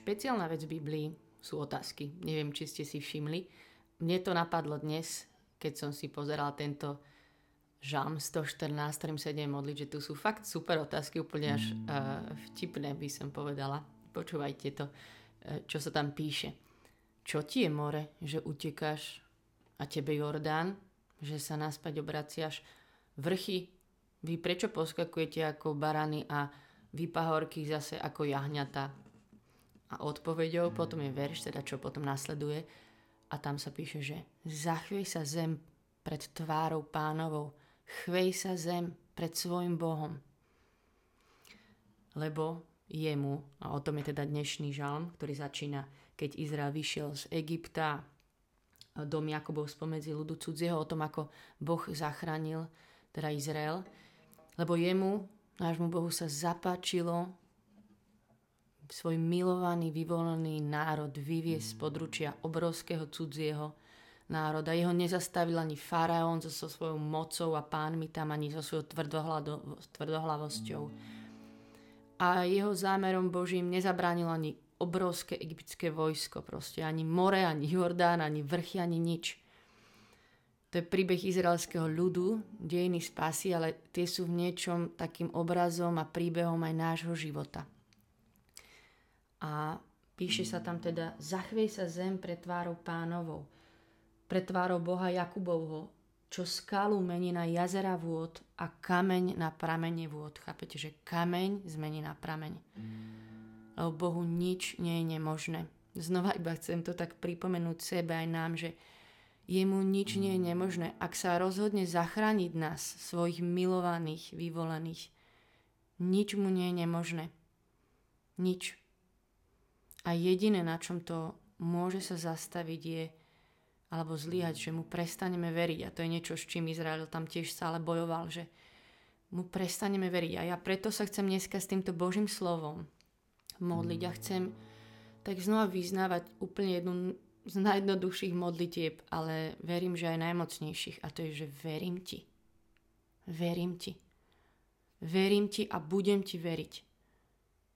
špeciálna vec v Biblii sú otázky. Neviem, či ste si všimli. Mne to napadlo dnes, keď som si pozeral tento žalm 114, ktorým sa idem modliť, že tu sú fakt super otázky, úplne až uh, vtipné by som povedala. Počúvajte to, uh, čo sa tam píše. Čo ti je more, že utekáš a tebe Jordán, že sa naspäť obraciaš? Vrchy, vy prečo poskakujete ako barany a vy pahorky zase ako jahňata? A odpovedou potom je verš, teda čo potom nasleduje. A tam sa píše, že zachvej sa zem pred tvárou pánovou, chvej sa zem pred svojim Bohom. Lebo jemu, a o tom je teda dnešný žalm, ktorý začína, keď Izrael vyšiel z Egypta, dom Jakubov spomedzi ľudu cudzieho, o tom, ako Boh zachránil teda Izrael. Lebo jemu, nášmu Bohu, sa zapáčilo svoj milovaný, vyvolený národ vyviesť z područia obrovského cudzieho národa. Jeho nezastavil ani faraón so, so svojou mocou a pánmi tam, ani so svojou tvrdohlavosťou. A jeho zámerom Božím nezabránil ani obrovské egyptské vojsko, proste ani more, ani Jordán, ani vrchy, ani nič. To je príbeh izraelského ľudu, dejiny spasy, ale tie sú v niečom takým obrazom a príbehom aj nášho života. A píše sa tam teda, zachvej sa zem pred tvárou pánovou pred tvárou Boha Jakubovho, čo skalu mení na jazera vôd a kameň na pramene vôd. Chápete, že kameň zmení na prameň. Lebo Bohu nič nie je nemožné. Znova iba chcem to tak pripomenúť sebe aj nám, že jemu nič nie je nemožné. Ak sa rozhodne zachrániť nás, svojich milovaných, vyvolených, nič mu nie je nemožné. Nič. A jediné, na čom to môže sa zastaviť, je alebo zlyhať, že mu prestaneme veriť. A to je niečo, s čím Izrael tam tiež stále bojoval, že mu prestaneme veriť. A ja preto sa chcem dneska s týmto Božím slovom modliť a chcem tak znova vyznávať úplne jednu z najjednoduchších modlitieb, ale verím, že aj najmocnejších. A to je, že verím ti. Verím ti. Verím ti a budem ti veriť.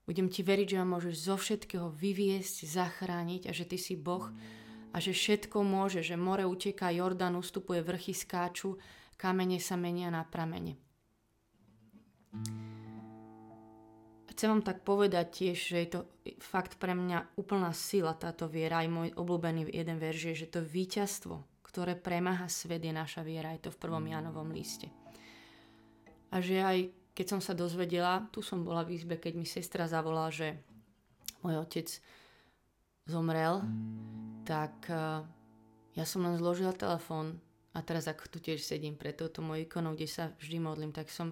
Budem ti veriť, že ma môžeš zo všetkého vyviesť, zachrániť a že ty si Boh, a že všetko môže, že more uteká, Jordán ustupuje, vrchy skáču, kamene sa menia na pramene. Chcem vám tak povedať tiež, že je to fakt pre mňa úplná sila táto viera, aj môj obľúbený jeden verž je, že to víťazstvo, ktoré premáha svet, je naša viera, je to v prvom Janovom liste. A že aj keď som sa dozvedela, tu som bola v izbe, keď mi sestra zavolala, že môj otec zomrel, tak uh, ja som len zložila telefón a teraz ako tu tiež sedím pre touto mojou ikonou, kde sa vždy modlím, tak som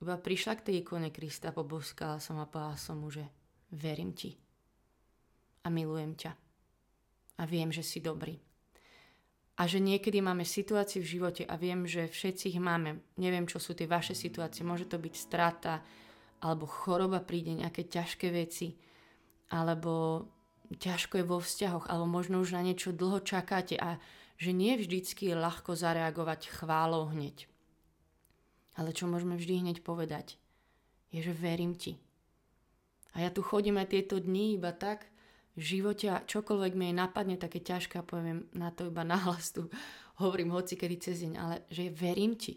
iba prišla k tej ikone Krista, poboskala som a povedala som mu, že verím ti a milujem ťa a viem, že si dobrý. A že niekedy máme situácie v živote a viem, že všetci ich máme. Neviem, čo sú tie vaše situácie. Môže to byť strata, alebo choroba príde, nejaké ťažké veci, alebo ťažko je vo vzťahoch, alebo možno už na niečo dlho čakáte a že nie vždycky ľahko zareagovať chválou hneď. Ale čo môžeme vždy hneď povedať, je, že verím ti. A ja tu chodím aj tieto dni iba tak, v živote a čokoľvek mi je napadne také ťažké a poviem na to iba nahlas tu, hovorím hoci kedy cez deň, ale že verím ti.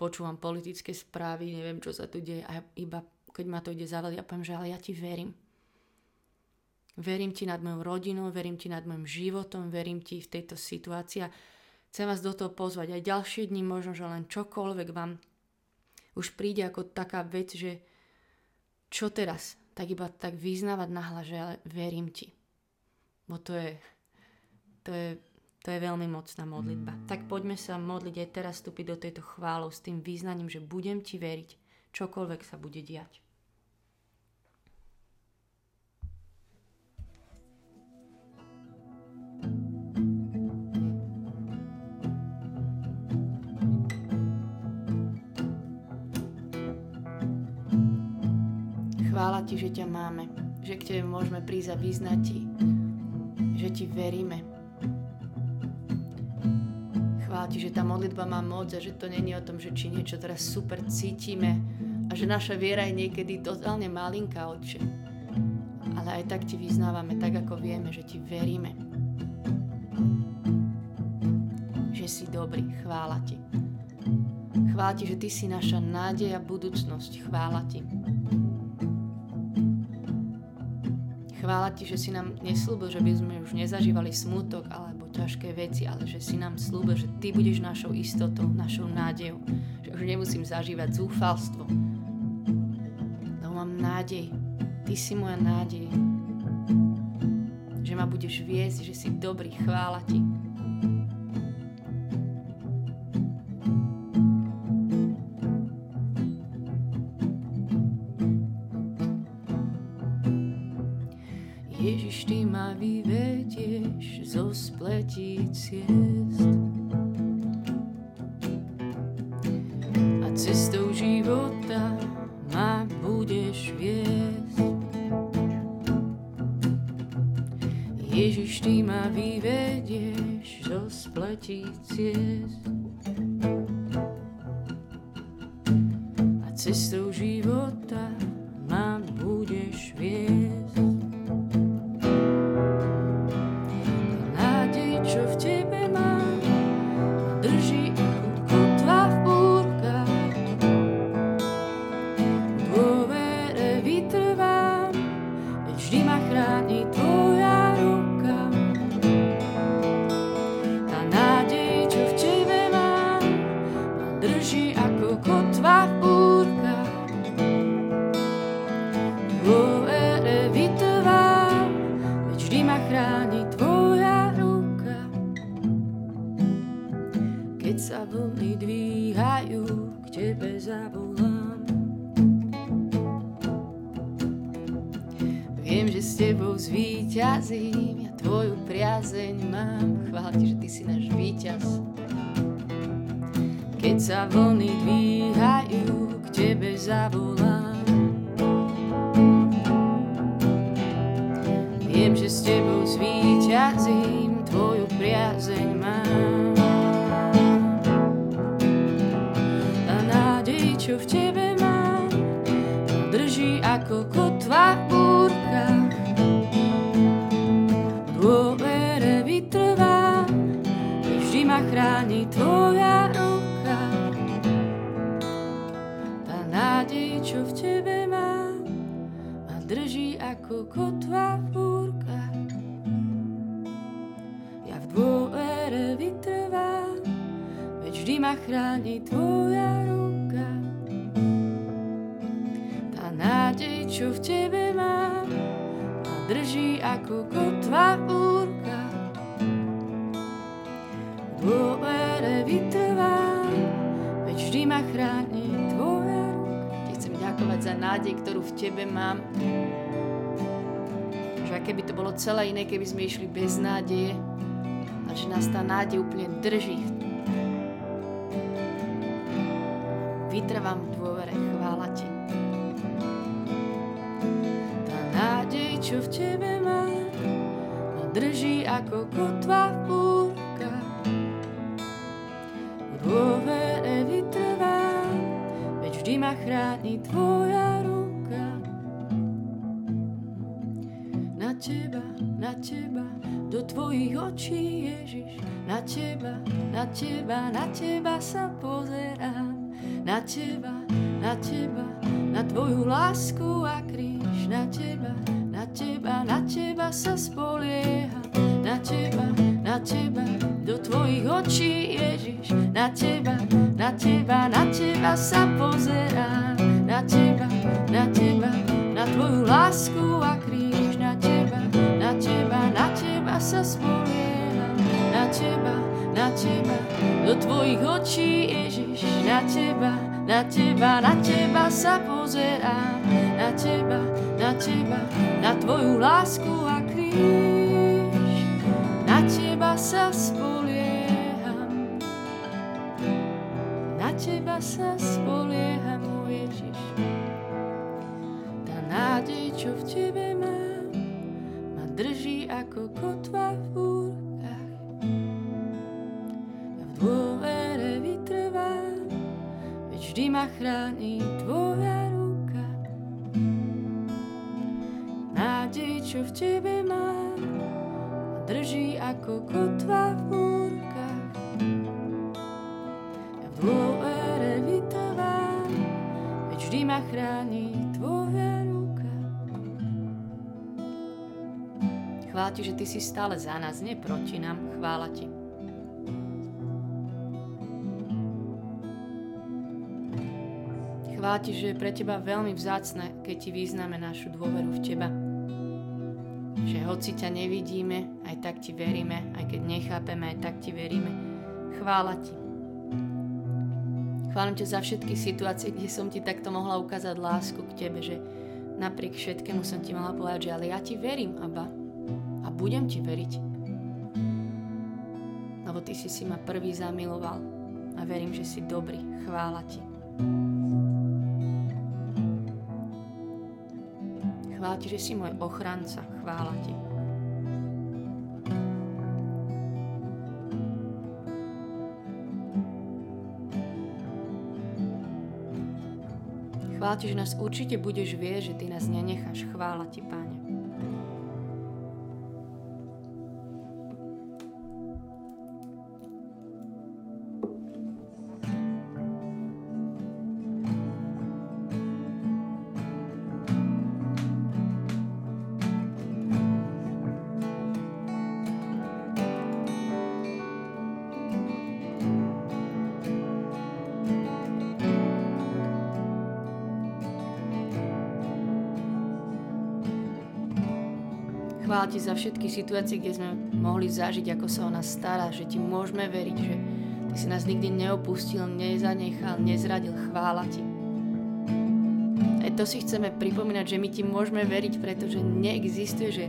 Počúvam politické správy, neviem, čo sa tu deje a iba keď ma to ide zavaliť, ja poviem, že ale ja ti verím. Verím ti nad mojou rodinou, verím ti nad mojim životom, verím ti v tejto situácii a chcem vás do toho pozvať. Aj ďalšie dni možno, že len čokoľvek vám už príde ako taká vec, že čo teraz? Tak iba tak vyznávať nahla, že ale verím ti. Bo to je, to je, to je veľmi mocná modlitba. Tak poďme sa modliť aj teraz vstúpiť do tejto chválu s tým význaním, že budem ti veriť, čokoľvek sa bude diať. Chvála Ti, že ťa máme, že k Tebe môžeme prísť a vyznať Ti, že Ti veríme. Chvála Ti, že tá modlitba má moc a že to není o tom, že či niečo teraz super cítime a že naša viera je niekedy totálne malinká, Otče. ale aj tak ti vyznávame, tak ako vieme, že ti veríme. Že si dobrý, chvála ti. Chvála ti, že ty si naša nádej a budúcnosť. Chvála ti. Chvála ti, že si nám neslúbil, že by sme už nezažívali smutok alebo ťažké veci, ale že si nám slúbil, že ty budeš našou istotou, našou nádejou. Že už nemusím zažívať zúfalstvo. No mám nádej. Ty si moja nádej. Že ma budeš viesť, že si dobrý. Chvála ti. Spletí ciest. A cestou života ma budeš viesť. Ježiš, ty ma vyvedieš zo spletí ciest. Ako kotva v búrkach. chráni tvoja ruka. Tá nádej, čo v tebe má, ma drží ako kotva v búrkach. Ja v dôvere vytrvám, veď vždy ma chráni tvoja ruka. Nádej, čo v tebe má, ma drží ako kotva v búrkach dôvere vytrvám, veď vždy ma chráni tvoja ruka. Ti chcem ďakovať za nádej, ktorú v tebe mám. Že aké by to bolo celé iné, keby sme išli bez nádeje, a že nás tá nádej úplne drží. Vytrvám v dôvere, chvála ti. Čo v tebe ma drží ako kotva v búrku dôvere vytrvám, veď vždy ma chráni tvoja ruka. Na teba, na teba, do tvojich očí Ježiš, na teba, na teba, na teba sa pozerám. Na teba, na teba, na tvoju lásku a kríž, na teba, teba, na teba sa spolieham. Na teba, na teba, do tvojich očí Ježiš, na teba, na teba, na teba sa pozerám, na teba, na teba, na tvoju lásku a kríž, na teba, na teba, na teba sa spolieham, na teba, na teba, do tvojich očí Ježiš, na teba, na teba, na teba sa pozerám, na teba, na teba, na tvoju lásku a kríž, na teba sa spolieham. teba sa spolieham, môj Ježiš. Tá nádej, čo v tebe mám, ma drží ako kotva v búrkach. Ja v dôvere vytrvám, veď vždy ma chráni tvoja nádej, čo v tebe mám, drží ako kotva v múrkach. Ja v dôvere vytovám, veď vždy ma chráni tvoja ruka. Chvála ti, že ty si stále za nás, nie proti nám. Chvála ti. Chvála ti, že je pre teba veľmi vzácne, keď ti vyznáme našu dôveru v teba. Hoci ťa nevidíme, aj tak ti veríme, aj keď nechápeme, aj tak ti veríme. Chvála ti. Chválim ťa za všetky situácie, kde som ti takto mohla ukázať lásku k tebe, že napriek všetkému som ti mohla povedať, že ale ja ti verím, Abba. A budem ti veriť. Lebo ty si si ma prvý zamiloval a verím, že si dobrý. Chvála ti. Chvála ti, že si môj ochranca. Chvála ti. Chvála ti, že nás určite budeš vie, že ty nás nenecháš. Chvála ti, Páne. Chvála ti za všetky situácie, kde sme mohli zažiť, ako sa o nás stará, že ti môžeme veriť, že ty si nás nikdy neopustil, nezanechal, nezradil. Chvála ti. Aj to si chceme pripomínať, že my ti môžeme veriť, pretože neexistuje, že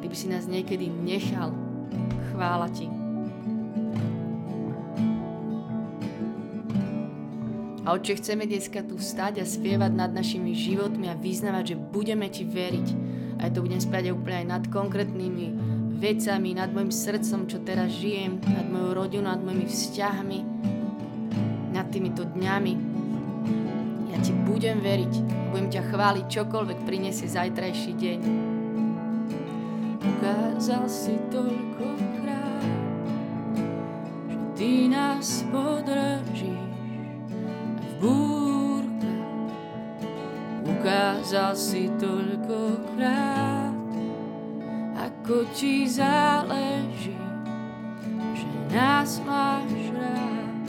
ty by si nás niekedy nechal. Chvála ti. A oče, chceme dneska tu stať a spievať nad našimi životmi a vyznávať, že budeme ti veriť a ja to budem spievať úplne aj nad konkrétnymi vecami, nad môjim srdcom, čo teraz žijem, nad mojou rodinou, nad mojimi vzťahmi, nad týmito dňami. Ja ti budem veriť, budem ťa chváliť, čokoľvek prinesie zajtrajší deň. Ukázal si toľkokrát, že ty nás podržíš v búrkach. Ukázal si toľkokrát, ako ti záleží, že nás máš rád.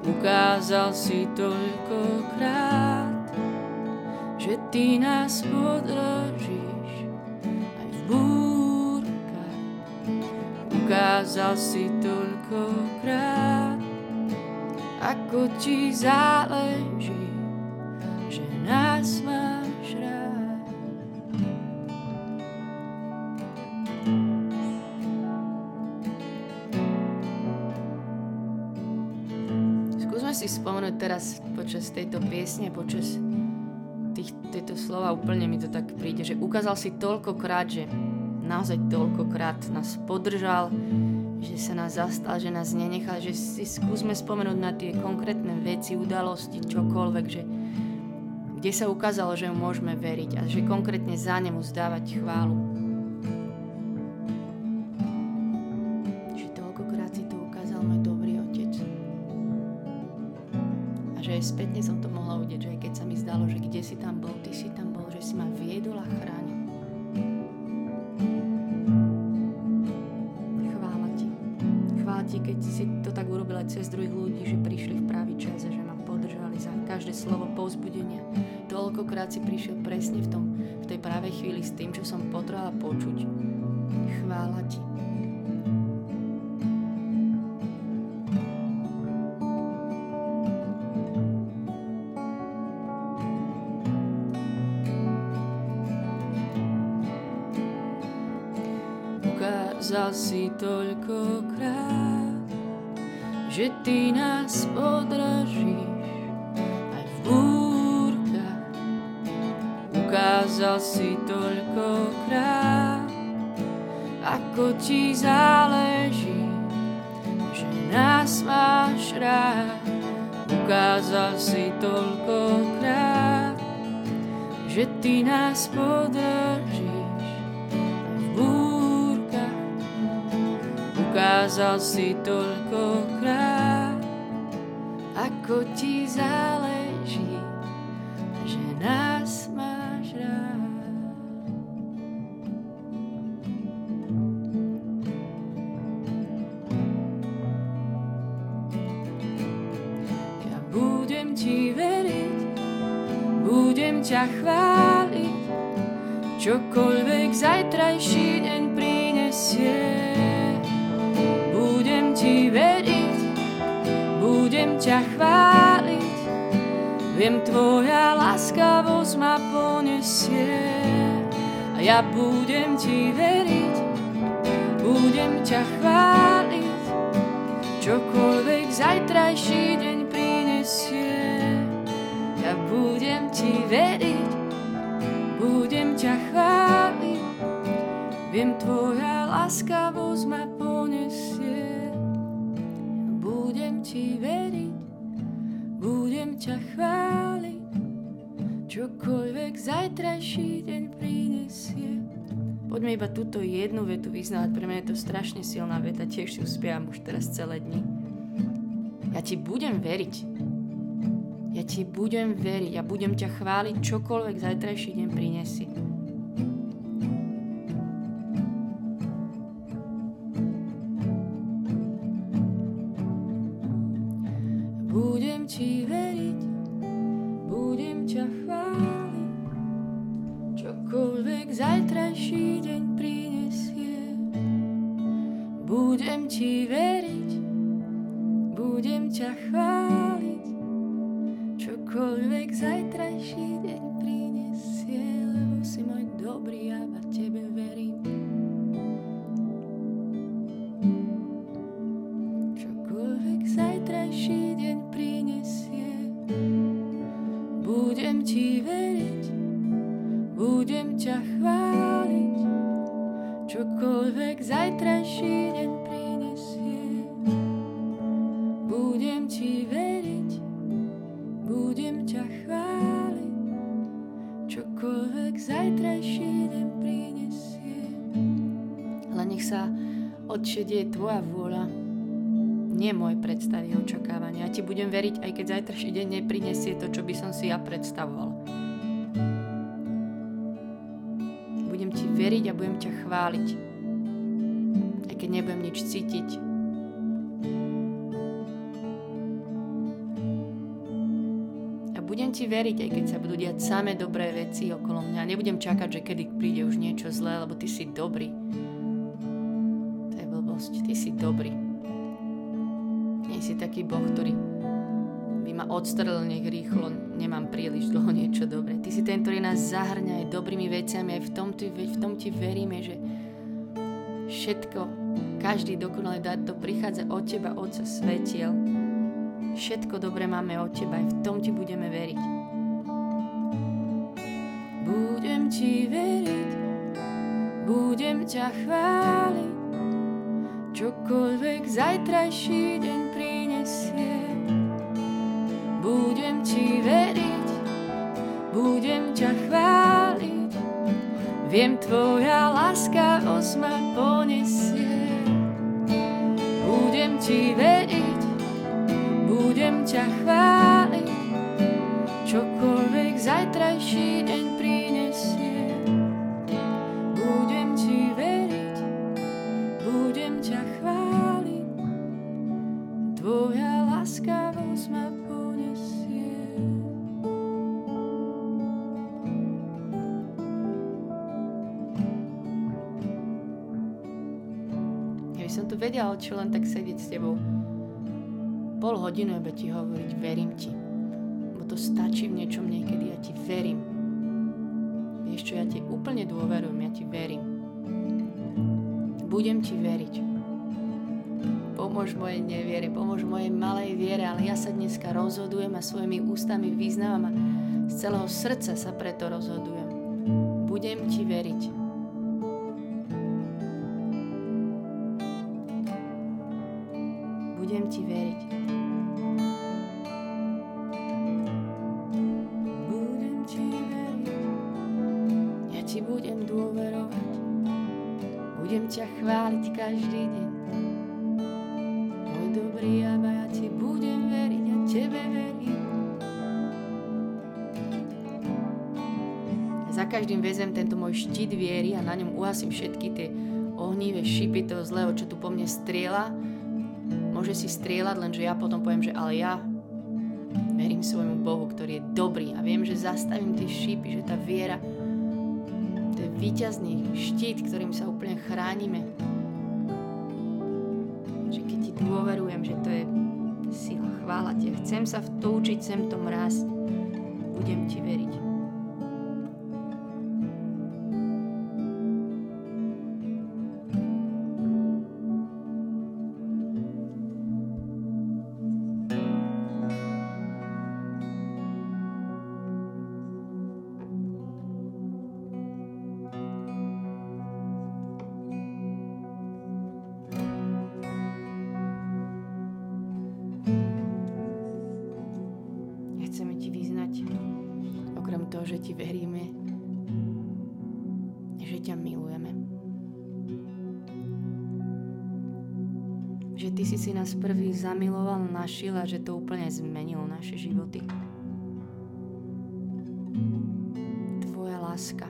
Ukázal si toľkokrát, že ty nás podržíš aj v búrkach. Ukázal si toľkokrát, ako ti záleží, že nás máš si spomenúť teraz počas tejto piesne, počas tých, tejto slova úplne mi to tak príde, že ukázal si toľkokrát, že naozaj toľkokrát nás podržal, že sa nás zastal, že nás nenechal, že si skúsme spomenúť na tie konkrétne veci, udalosti, čokoľvek, že kde sa ukázalo, že mu môžeme veriť a že konkrétne za nemu zdávať chválu. Každé slovo povzbudenia. Toľkokrát si prišiel presne v, tom, v tej pravej chvíli s tým, čo som potrebovala počuť. Chvála ti. ukázal si toľkokrát, že ty nás podražíš Ukázal si toľkokrát, ako ti záleží, že nás máš rád. Ukázal si toľkokrát, že ty nás podražíš búrkach. Ukázal si toľkokrát, ako ti záleží, že nás budem ti veriť, budem ťa chváliť, čokoľvek zajtrajší deň prinesie. Budem ti veriť, budem ťa chváliť, viem tvoja láskavosť ma ponesie. A ja budem ti veriť, budem ťa chváliť, čokoľvek zajtrajší deň prinesie. Ja budem ti veriť, budem ťa chváliť, viem tvoja láskavosť ma ponesie. Budem ti veriť, budem ťa chváliť, čokoľvek zajtrajší deň prinesie. Poďme iba túto jednu vetu vyznávať, pre mňa je to strašne silná veta, tiež si ju spievam už teraz celé dni. Ja ti budem veriť, ja ti budem veriť a budem ťa chváliť, čokoľvek zajtrajší deň prinesie. Budem ti veriť, ťa chváliť, čokoľvek zajtrajší deň prinesie. Budem ti veriť, budem ťa chváliť, čokoľvek zajtrajší deň prinesie, lebo si môj dobrý a deň prinesie. Ale nech sa Otče deje Tvoja vôľa, nie moje predstavy a očakávania. Ja Ti budem veriť, aj keď zajtrajší deň neprinesie to, čo by som si ja predstavoval. Budem Ti veriť a budem ťa chváliť, aj keď nebudem nič cítiť. Ti veriť, aj keď sa budú diať samé dobré veci okolo mňa. Nebudem čakať, že kedy príde už niečo zlé, lebo Ty si dobrý. To je blbosť. Ty si dobrý. Nie si taký Boh, ktorý by ma odstrelil nech rýchlo, nemám príliš dlho niečo dobré. Ty si ten, ktorý nás zahrňa aj dobrými veciami, aj v tom, ty, v tom ti veríme, že všetko, každý dokonalý dar to prichádza od teba, Otca svetiel. Všetko dobré máme od teba, aj v tom ti budeme veriť. Budem ti veriť, budem ťa chváliť, čokoľvek zajtrajší deň prinesie. Budem ti veriť, budem ťa chváliť, viem tvoja láskavosť ma ponesie. Budem ti veriť, budem ťa chváliť, čokoľvek zajtrajší deň prinesie. Budem ti veriť, budem ťa chváliť, tvoja láskavosť ma ponesie. Ja by tu vedela, čo len tak sedieť s tebou pol hodinu, iba ti hovoriť, verím ti. Bo to stačí v niečom niekedy, ja ti verím. Vieš čo, ja ti úplne dôverujem, ja ti verím. Budem ti veriť. Pomôž mojej neviere, pomôž mojej malej viere, ale ja sa dneska rozhodujem a svojimi ústami vyznávam a z celého srdca sa preto rozhodujem. Budem ti veriť. Budem dôverovať, budem ťa chváliť každý deň. Môj dobrý a ja ti budem veriť a tebe verím. Za každým vezem tento môj štít viery a na ňom uhasím všetky tie ohnivé šipy toho zlého, čo tu po mne strieľa. Môže si strieľať, lenže ja potom poviem, že ale ja verím svojmu Bohu, ktorý je dobrý a viem, že zastavím tie šípy, že tá viera víťazný štít, ktorým sa úplne chránime. Že keď ti dôverujem, že to je sila, chvála ti. Chcem sa v to učiť, chcem to rásť. Budem ti veriť. Nás prvý zamiloval, našiel a že to úplne zmenilo naše životy. Tvoja láska.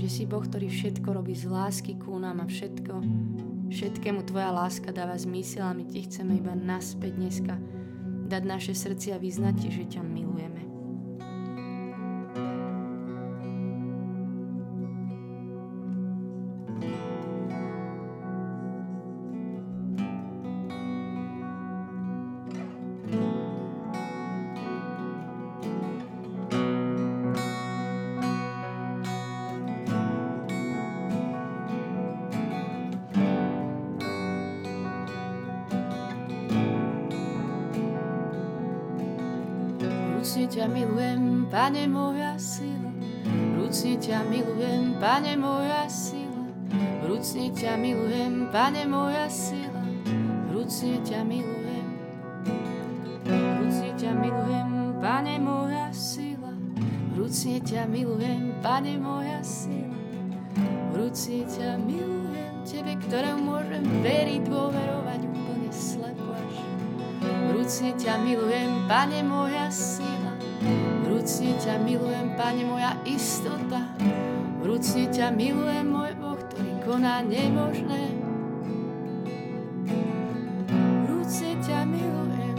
Že si Boh, ktorý všetko robí z lásky ku nám a všetko, všetkému Tvoja láska dáva zmysel a my Ti chceme iba naspäť dneska dať naše srdcia a vyznať Ti, že ťa milujeme. Pane moja sila. Vrúcne ťa milujem, Pane moja sila. Vrúcne ťa milujem, Pane moja sila. Vrúcne ťa milujem. Vrúcne ťa milujem, Pane moja sila. Vrúcne ťa milujem, Pane moja sila. Vrúcne ťa milujem, Tebe, ktorému môžem veriť, dôverovať úplne slepo až. Vrúcne ťa milujem, Pane moja sila. Vrúcne ťa milujem, Pane, moja istota. Vrúcne ťa milujem, môj Boh, ktorý koná nemožné. Vrúcne ťa milujem,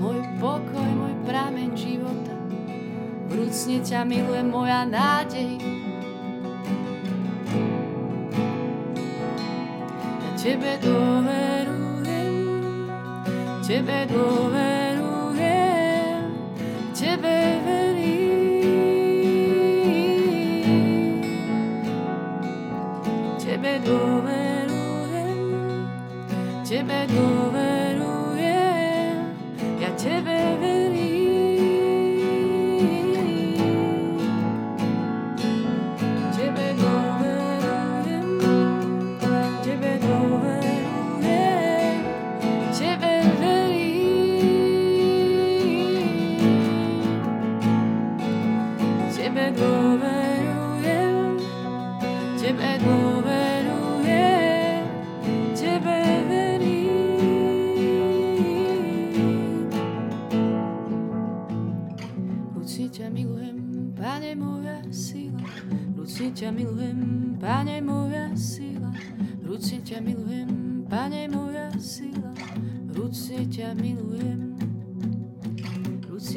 môj pokoj, môj prameň života. Vrúcne ťa milujem, moja nádej. Ja Tebe dôverujem, Tebe dôverujem, Tebe dôverujem,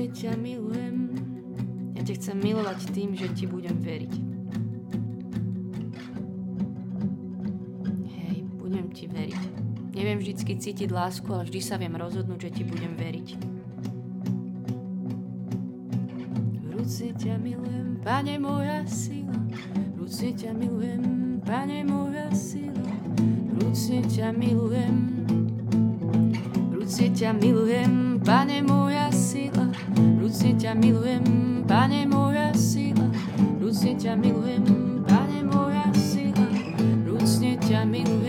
Vrúcne ťa milujem. Ja ťa chcem milovať tým, že ti budem veriť. Hej, budem ti veriť. Neviem vždycky cítiť lásku, ale vždy sa viem rozhodnúť, že ti budem veriť. Vrúcne ťa milujem, Pane moja sila. Vrúcne ťa milujem, Pane moja sila. Vrúcne ťa milujem. Vrúcne ťa milujem, Pane moja. Vrúcne ťa milujem, Pane moja sila. Vrúcne ťa milujem, Pane moja sila. Vrúcne ťa milujem.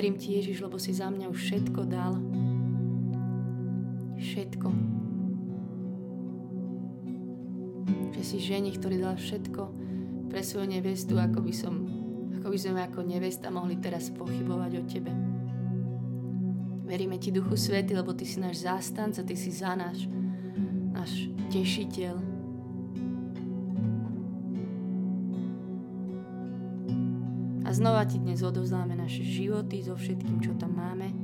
Verím Ti, Ježiš, lebo si za mňa už všetko dal. Všetko. Že si ženi, ktorý dal všetko pre svoju nevestu, ako by som ako by sme ako nevesta mohli teraz pochybovať o Tebe. Veríme Ti, Duchu Svety, lebo Ty si náš zástanca, Ty si za náš, náš tešiteľ, znova ti dnes odovzdáme naše životy so všetkým, čo tam máme.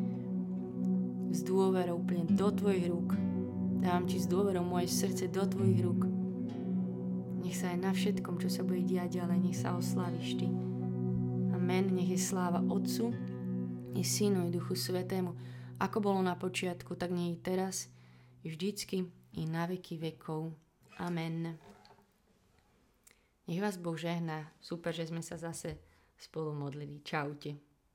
S dôverou úplne do tvojich rúk. Dávam ti s dôverou moje srdce do tvojich rúk. Nech sa aj na všetkom, čo sa bude diať ďalej, nech sa oslavíš ty. Amen. Nech je sláva Otcu, i Synu, i Duchu Svetému, ako bolo na počiatku, tak nie i teraz, i vždycky, i na veky vekov. Amen. Nech vás Boh žehná. Super, že sme sa zase spolu modlili. Čaute.